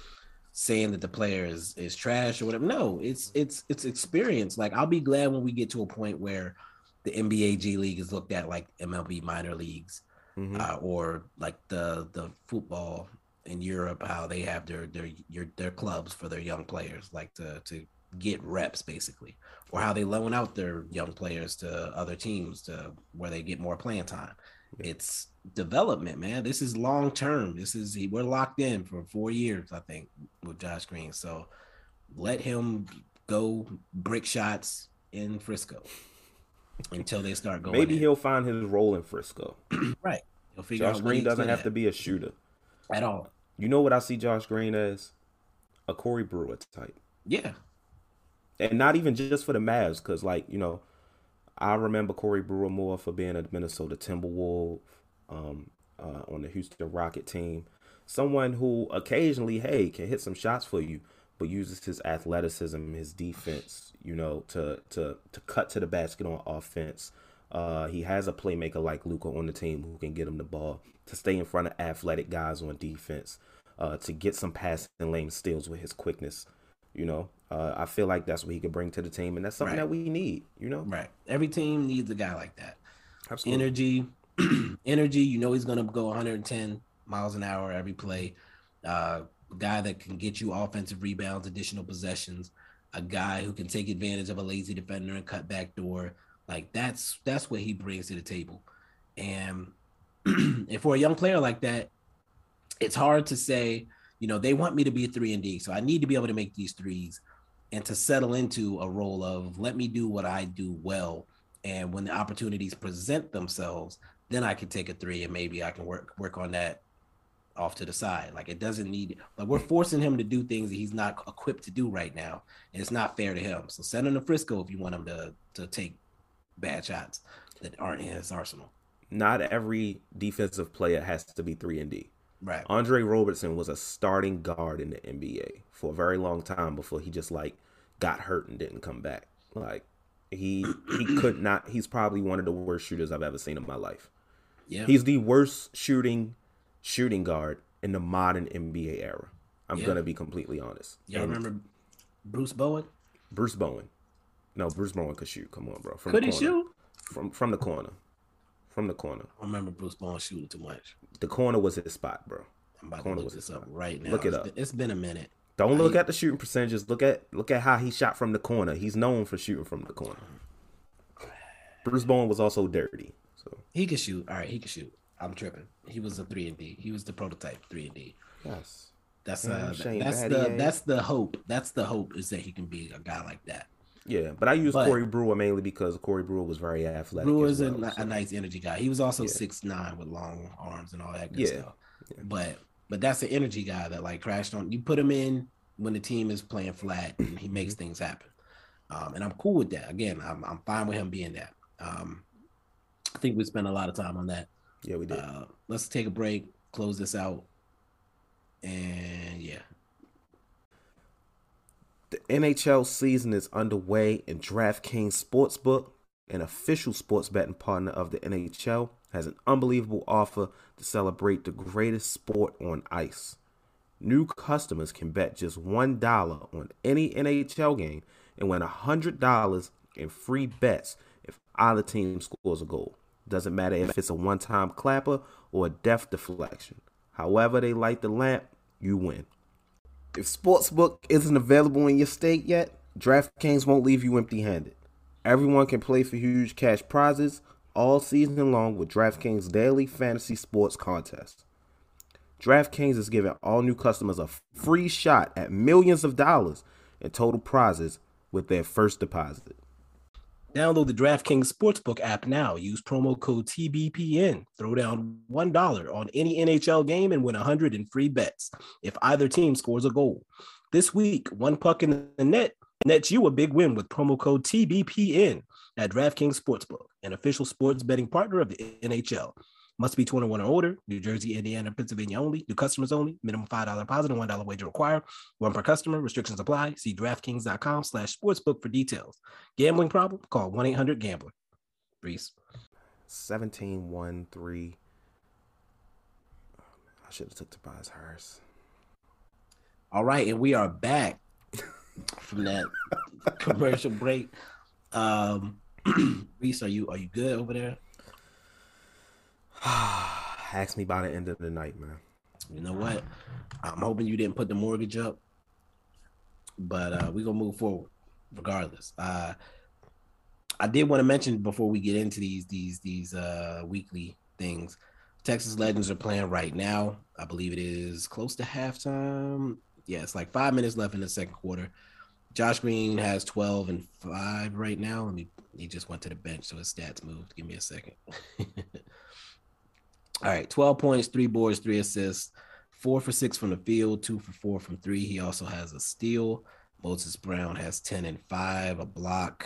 saying that the player is is trash or whatever. No, it's it's it's experience. Like I'll be glad when we get to a point where the NBA G League is looked at like MLB minor leagues, mm-hmm. uh, or like the the football in Europe, how they have their their your their clubs for their young players, like to to get reps basically, or how they loan out their young players to other teams to where they get more playing time. It's development, man. This is long term. This is we're locked in for four years, I think, with Josh Green. So let him go brick shots in Frisco until they start going. Maybe in. he'll find his role in Frisco. *clears throat* right. He'll figure Josh Green doesn't have at. to be a shooter at all. You know what I see Josh Green as? A Corey Brewer type. Yeah. And not even just for the Mavs, because like, you know, I remember Corey Brewer more for being a Minnesota Timberwolf um, uh, on the Houston Rocket team. Someone who occasionally, hey, can hit some shots for you, but uses his athleticism, his defense, you know, to to to cut to the basket on offense. Uh, he has a playmaker like Luka on the team who can get him the ball to stay in front of athletic guys on defense, uh, to get some passing lane steals with his quickness. You know, uh, I feel like that's what he could bring to the team, and that's something right. that we need. You know, right? Every team needs a guy like that. Absolutely. Energy, *clears throat* energy. You know, he's gonna go 110 miles an hour every play. Uh, guy that can get you offensive rebounds, additional possessions. A guy who can take advantage of a lazy defender and cut back door. Like that's that's what he brings to the table. And *clears throat* if for a young player like that, it's hard to say you know, they want me to be a three and D. So I need to be able to make these threes and to settle into a role of let me do what I do well. And when the opportunities present themselves, then I can take a three and maybe I can work work on that off to the side. Like it doesn't need like we're forcing him to do things that he's not equipped to do right now. And it's not fair to him. So send him to Frisco if you want him to to take bad shots that aren't in his arsenal. Not every defensive player has to be three and D. Right. Andre Roberson was a starting guard in the NBA for a very long time before he just like got hurt and didn't come back. Like he he *clears throat* could not he's probably one of the worst shooters I've ever seen in my life. Yeah. He's the worst shooting shooting guard in the modern NBA era. I'm yeah. gonna be completely honest. Y'all and remember Bruce Bowen? Bruce Bowen. No, Bruce Bowen could shoot. Come on, bro. From could he shoot? From from the corner from the corner. I remember Bruce Bowen shooting too much. The corner was his spot, bro. I'm about corner to look this up right now. Look it it's up. Been, it's been a minute. Don't look at the shooting percentages. Look at look at how he shot from the corner. He's known for shooting from the corner. Bruce Bowen was also dirty. So he could shoot. All right, he could shoot. I'm tripping. He was a three and D. He was the prototype three and D. Yes. That's uh, that's the that's the hope. That's the hope is that he can be a guy like that. Yeah, but I use but, Corey Brewer mainly because Corey Brewer was very athletic. Brewer's well, a, so. a, nice energy guy. He was also six yeah. nine with long arms and all that good yeah. stuff. Yeah. But but that's the energy guy that like crashed on. You put him in when the team is playing flat and he makes mm-hmm. things happen. Um, and I'm cool with that. Again, I'm I'm fine with him being that. Um, I think we spent a lot of time on that. Yeah, we did. Uh, let's take a break, close this out, and yeah, the NHL season is underway, and DraftKings Sportsbook, an official sports betting partner of the NHL, has an unbelievable offer to celebrate the greatest sport on ice. New customers can bet just $1 on any NHL game and win $100 in free bets if either team scores a goal. Doesn't matter if it's a one time clapper or a deflection. However, they light the lamp, you win. If Sportsbook isn't available in your state yet, DraftKings won't leave you empty handed. Everyone can play for huge cash prizes all season long with DraftKings daily fantasy sports contest. DraftKings is giving all new customers a free shot at millions of dollars in total prizes with their first deposit. Download the DraftKings Sportsbook app now. Use promo code TBPN. Throw down $1 on any NHL game and win 100 in free bets if either team scores a goal. This week, one puck in the net nets you a big win with promo code TBPN at DraftKings Sportsbook, an official sports betting partner of the NHL. Must be 21 or older. New Jersey, Indiana, Pennsylvania only. New customers only. Minimum $5 deposit and $1 wager required. One per customer. Restrictions apply. See DraftKings.com slash sportsbook for details. Gambling problem? Call 1-800-GAMBLER. Reese. 17-1-3. I should have took Tobias Harris. All right, and we are back from that commercial break. Um, *clears throat* Reese, are you are you good over there? *sighs* Ask me by the end of the night, man. You know what? I'm hoping you didn't put the mortgage up, but uh, we're gonna move forward regardless. Uh, I did want to mention before we get into these these these uh, weekly things. Texas Legends are playing right now. I believe it is close to halftime. Yeah, it's like five minutes left in the second quarter. Josh Green has 12 and 5 right now. Let me he just went to the bench, so his stats moved. Give me a second. *laughs* All right, 12 points, three boards, three assists, four for six from the field, two for four from three. He also has a steal. Moses Brown has 10 and five, a block.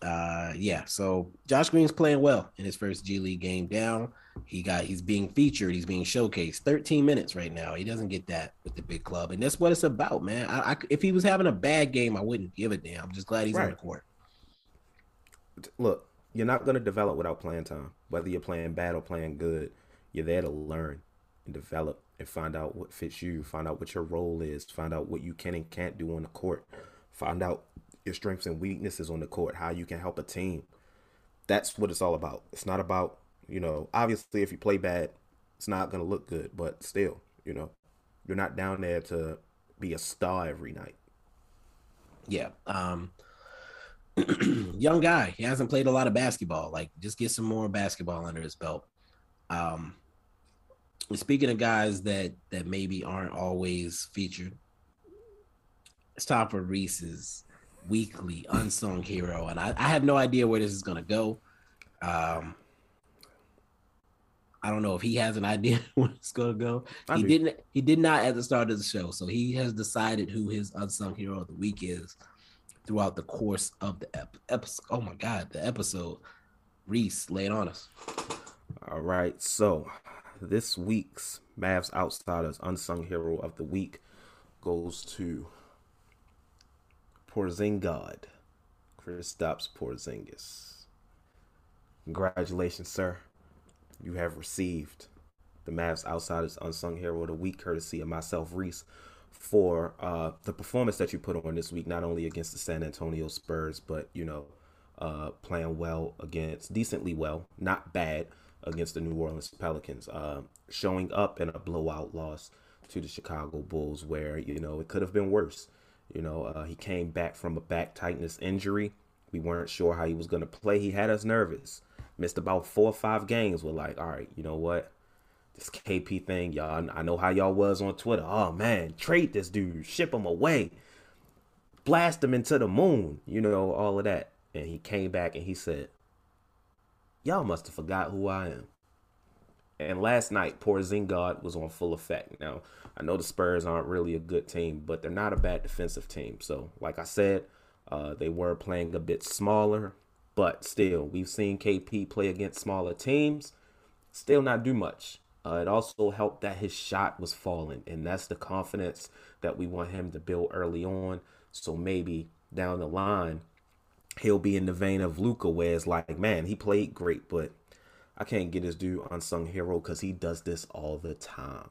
Uh yeah, so Josh Green's playing well in his first G League game down. He got he's being featured, he's being showcased. 13 minutes right now. He doesn't get that with the big club, and that's what it's about, man. I, I if he was having a bad game, I wouldn't give a damn. I'm just glad he's right. on the court. Look, you're not going to develop without playing time. Whether you're playing bad or playing good, you're there to learn and develop and find out what fits you, find out what your role is, find out what you can and can't do on the court, find out your strengths and weaknesses on the court, how you can help a team. That's what it's all about. It's not about, you know, obviously if you play bad, it's not going to look good, but still, you know, you're not down there to be a star every night. Yeah. Um *clears throat* young guy. He hasn't played a lot of basketball. Like, just get some more basketball under his belt. Um, speaking of guys that that maybe aren't always featured, it's time for Reese's weekly unsung hero, and I, I have no idea where this is gonna go. Um, I don't know if he has an *laughs* idea where it's gonna go. I he do. didn't. He did not at the start of the show, so he has decided who his unsung hero of the week is throughout the course of the ep- episode. Oh my God, the episode. Reese, lay it on us. All right. So this week's Mavs Outsiders Unsung Hero of the Week goes to Porzingod. Kristaps Porzingis. Congratulations, sir. You have received the Mavs Outsiders Unsung Hero of the Week, courtesy of myself, Reese, for uh, the performance that you put on this week, not only against the San Antonio Spurs, but you know, uh, playing well against decently well, not bad against the New Orleans Pelicans, uh, showing up in a blowout loss to the Chicago Bulls, where you know it could have been worse. You know, uh, he came back from a back tightness injury. We weren't sure how he was going to play. He had us nervous. Missed about four or five games. We're like, all right, you know what? This KP thing, y'all. I know how y'all was on Twitter. Oh man, trade this dude, ship him away, blast him into the moon, you know, all of that. And he came back and he said, Y'all must have forgot who I am. And last night, Porzingod was on full effect. Now, I know the Spurs aren't really a good team, but they're not a bad defensive team. So, like I said, uh, they were playing a bit smaller, but still, we've seen KP play against smaller teams, still not do much. Uh, it also helped that his shot was falling, and that's the confidence that we want him to build early on. So maybe down the line, he'll be in the vein of Luka, where it's like, man, he played great, but I can't get his dude unsung hero because he does this all the time.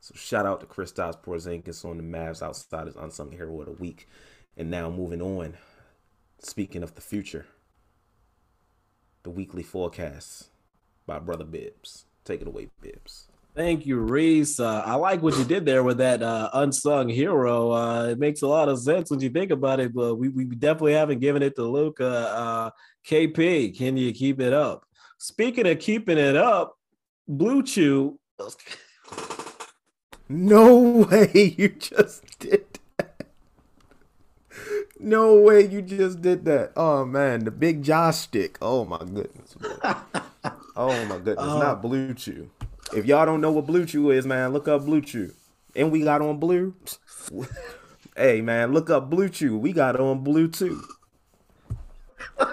So shout out to Kristaps Porzingis on the Mavs Outsiders unsung hero of the week. And now moving on, speaking of the future, the weekly forecast by Brother Bibs. Take it away, Bibs. Thank you, Reese. Uh, I like what you did there with that uh, unsung hero. Uh, it makes a lot of sense when you think about it, but we, we definitely haven't given it to Luka. Uh, KP, can you keep it up? Speaking of keeping it up, Blue Chew No way *laughs* you just did that. No way you just did that. Oh man, the big Josh stick. Oh my goodness. *laughs* oh my goodness. Not oh. Blue Chew. If y'all don't know what Blue Chew is, man, look up Blue Chew. And we got on Blue. *laughs* hey man, look up Blue Chew. We got on Blue too. *laughs*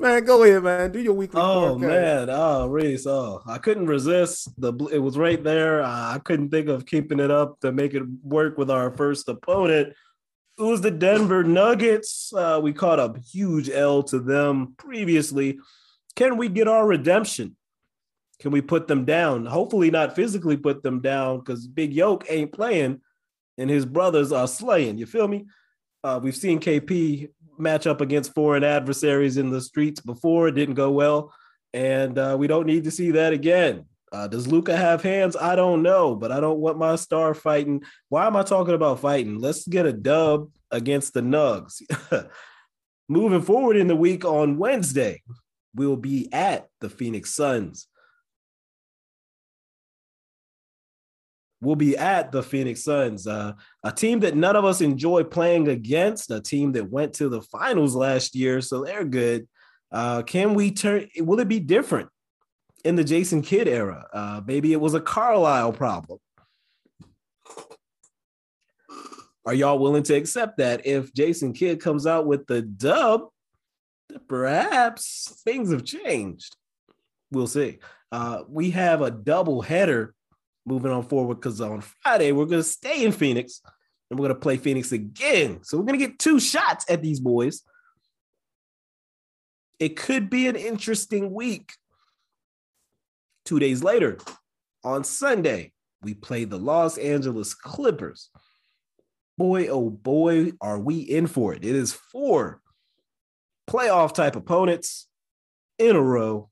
Man, go ahead, man. Do your weekly. Oh forecast. man, oh Reese, oh I couldn't resist. The it was right there. I couldn't think of keeping it up to make it work with our first opponent. It was the Denver Nuggets. Uh, we caught a huge L to them previously. Can we get our redemption? Can we put them down? Hopefully, not physically put them down because Big Yoke ain't playing, and his brothers are slaying. You feel me? Uh, we've seen KP match up against foreign adversaries in the streets before. It didn't go well. And uh, we don't need to see that again. Uh, does Luka have hands? I don't know, but I don't want my star fighting. Why am I talking about fighting? Let's get a dub against the Nugs. *laughs* Moving forward in the week on Wednesday, we'll be at the Phoenix Suns. We'll be at the Phoenix Suns, uh, a team that none of us enjoy playing against, a team that went to the finals last year, so they're good. Uh, can we turn? Will it be different in the Jason Kidd era? Uh, maybe it was a Carlisle problem. Are y'all willing to accept that if Jason Kidd comes out with the dub, perhaps things have changed? We'll see. Uh, we have a double header moving on forward because on Friday we're going to stay in Phoenix and we're going to play Phoenix again. So we're going to get two shots at these boys. It could be an interesting week. Two days later, on Sunday, we play the Los Angeles Clippers. Boy, oh boy, are we in for it. It is four playoff type opponents in a row.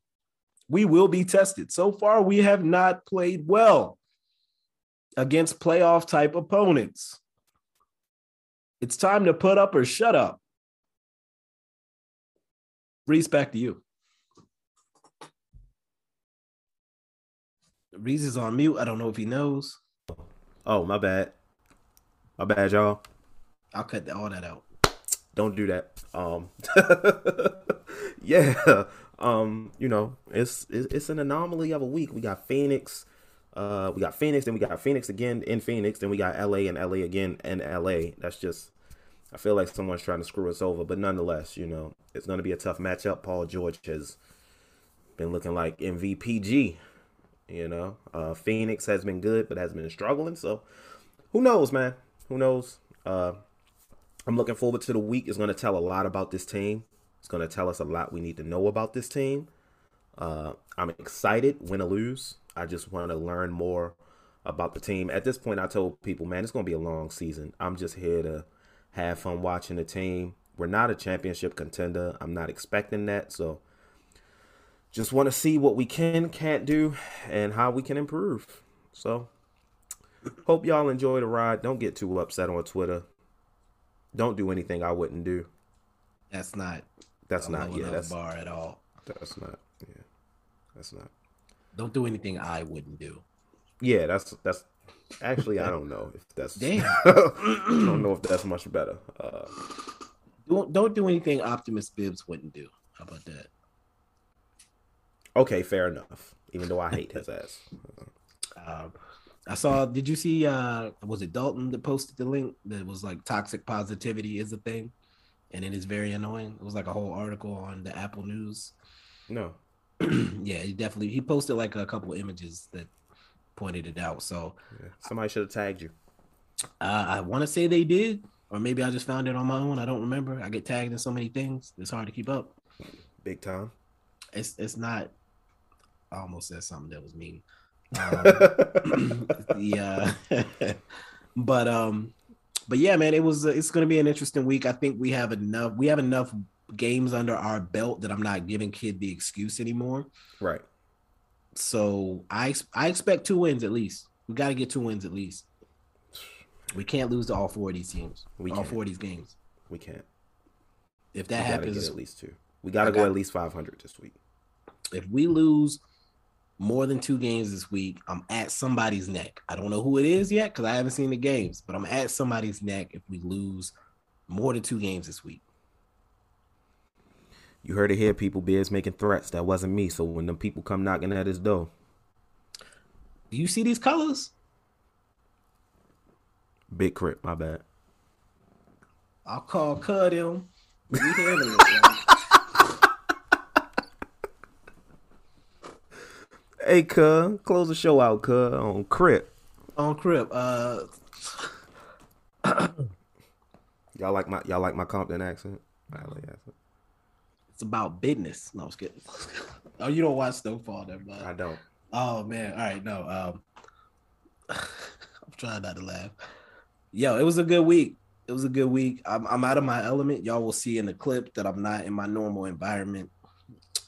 We will be tested. So far, we have not played well against playoff type opponents. It's time to put up or shut up. Reese, back to you. Reese is on mute. I don't know if he knows. Oh, my bad. My bad, y'all. I'll cut all that out. Don't do that. Um, *laughs* yeah. Um, you know, it's, it's an anomaly of a week. We got Phoenix uh, we got Phoenix, then we got Phoenix again in Phoenix, then we got LA and LA again in LA. That's just, I feel like someone's trying to screw us over, but nonetheless, you know, it's going to be a tough matchup. Paul George has been looking like MVPG. You know, uh, Phoenix has been good, but has been struggling. So, who knows, man? Who knows? Uh, I'm looking forward to the week. It's going to tell a lot about this team. It's going to tell us a lot we need to know about this team. Uh, I'm excited, win or lose. I just want to learn more about the team. At this point, I told people, man, it's going to be a long season. I'm just here to have fun watching the team. We're not a championship contender. I'm not expecting that. So just want to see what we can, can't do, and how we can improve. So hope y'all enjoy the ride. Don't get too upset on Twitter. Don't do anything I wouldn't do. That's not. That's not. Yeah, that's bar at all. That's not. Yeah, that's not. Don't do anything I wouldn't do. Yeah, that's that's actually I don't know if that's *laughs* damn. *laughs* I don't know if that's much better. Uh, don't don't do anything Optimus Bibs wouldn't do. How about that? Okay, fair enough. Even though I hate his ass. Um, I saw. Did you see? uh Was it Dalton that posted the link that was like toxic positivity is a thing, and it is very annoying. It was like a whole article on the Apple News. No. *clears throat* yeah, he definitely he posted like a couple images that pointed it out. So yeah. somebody should have tagged you. Uh, I want to say they did, or maybe I just found it on my own. I don't remember. I get tagged in so many things; it's hard to keep up. Big time. It's it's not. I almost said something that was mean. *laughs* Um, *clears throat* yeah, *laughs* but um, but yeah, man, it was. It's going to be an interesting week. I think we have enough. We have enough games under our belt that I'm not giving Kidd the excuse anymore. Right. So I I expect two wins at least. We got to get two wins at least. We can't lose to all four of these teams. We all can't. four of these games. We can't. If that happens, at least two. We got to go got, at least 500 this week. If we lose more than two games this week, I'm at somebody's neck. I don't know who it is yet because I haven't seen the games, but I'm at somebody's neck if we lose more than two games this week. You heard it here, people. Bears making threats. That wasn't me. So when them people come knocking at his door, do you see these colors? Big crip, my bad. I'll call cut him. We it. Hey, cuz, close the show out, cuz, on Crip. On Crip. Uh *coughs* Y'all like my y'all like my Compton accent? accent. It's about business. No, I was kidding. *laughs* oh, you don't watch Snowfall, then, but I don't. Oh man. All right, no. Um *sighs* I'm trying not to laugh. Yo, it was a good week. It was a good week. I'm, I'm out of my element. Y'all will see in the clip that I'm not in my normal environment.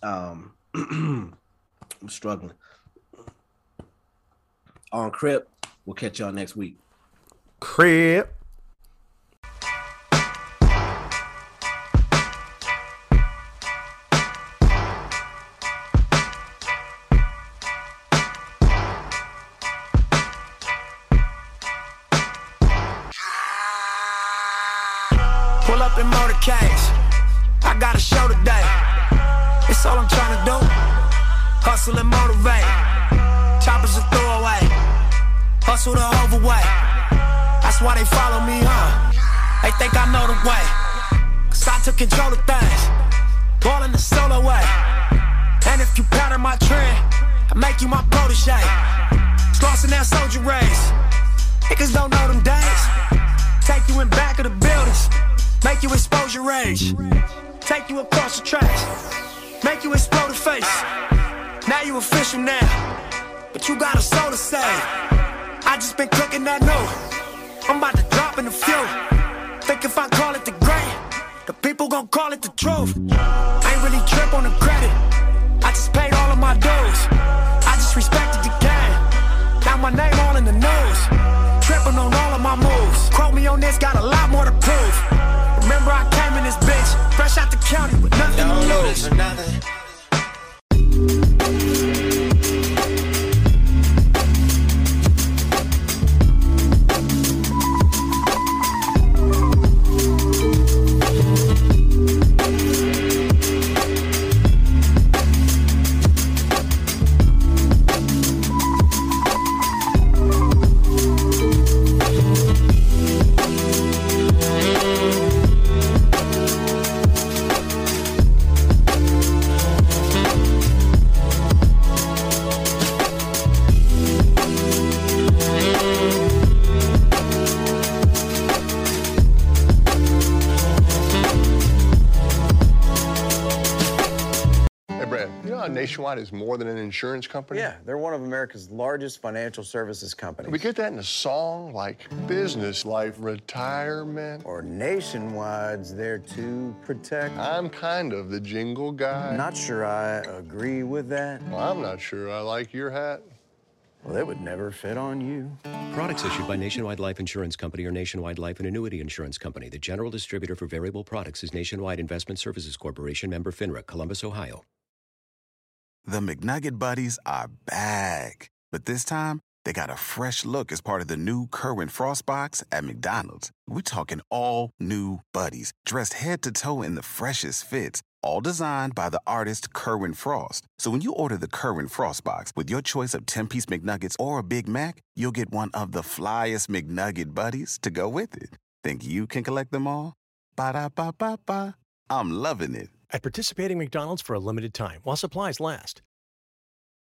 Um *clears throat* I'm struggling. On Crip, we'll catch y'all next week. Crip. Is more than an insurance company? Yeah, they're one of America's largest financial services companies. We get that in a song like business, life, retirement. Or Nationwide's there to protect. I'm kind of the jingle guy. Not sure I agree with that. Well, I'm not sure I like your hat. Well, it would never fit on you. Products issued by Nationwide Life Insurance Company or Nationwide Life and Annuity Insurance Company. The general distributor for variable products is Nationwide Investment Services Corporation, member FINRA, Columbus, Ohio. The McNugget Buddies are back. But this time, they got a fresh look as part of the new Kerwin Frost box at McDonald's. We're talking all new buddies, dressed head to toe in the freshest fits, all designed by the artist Kerwin Frost. So when you order the Kerwin Frost box with your choice of 10 piece McNuggets or a Big Mac, you'll get one of the flyest McNugget buddies to go with it. Think you can collect them all? Ba da ba ba ba. I'm loving it. At participating McDonald's for a limited time while supplies last.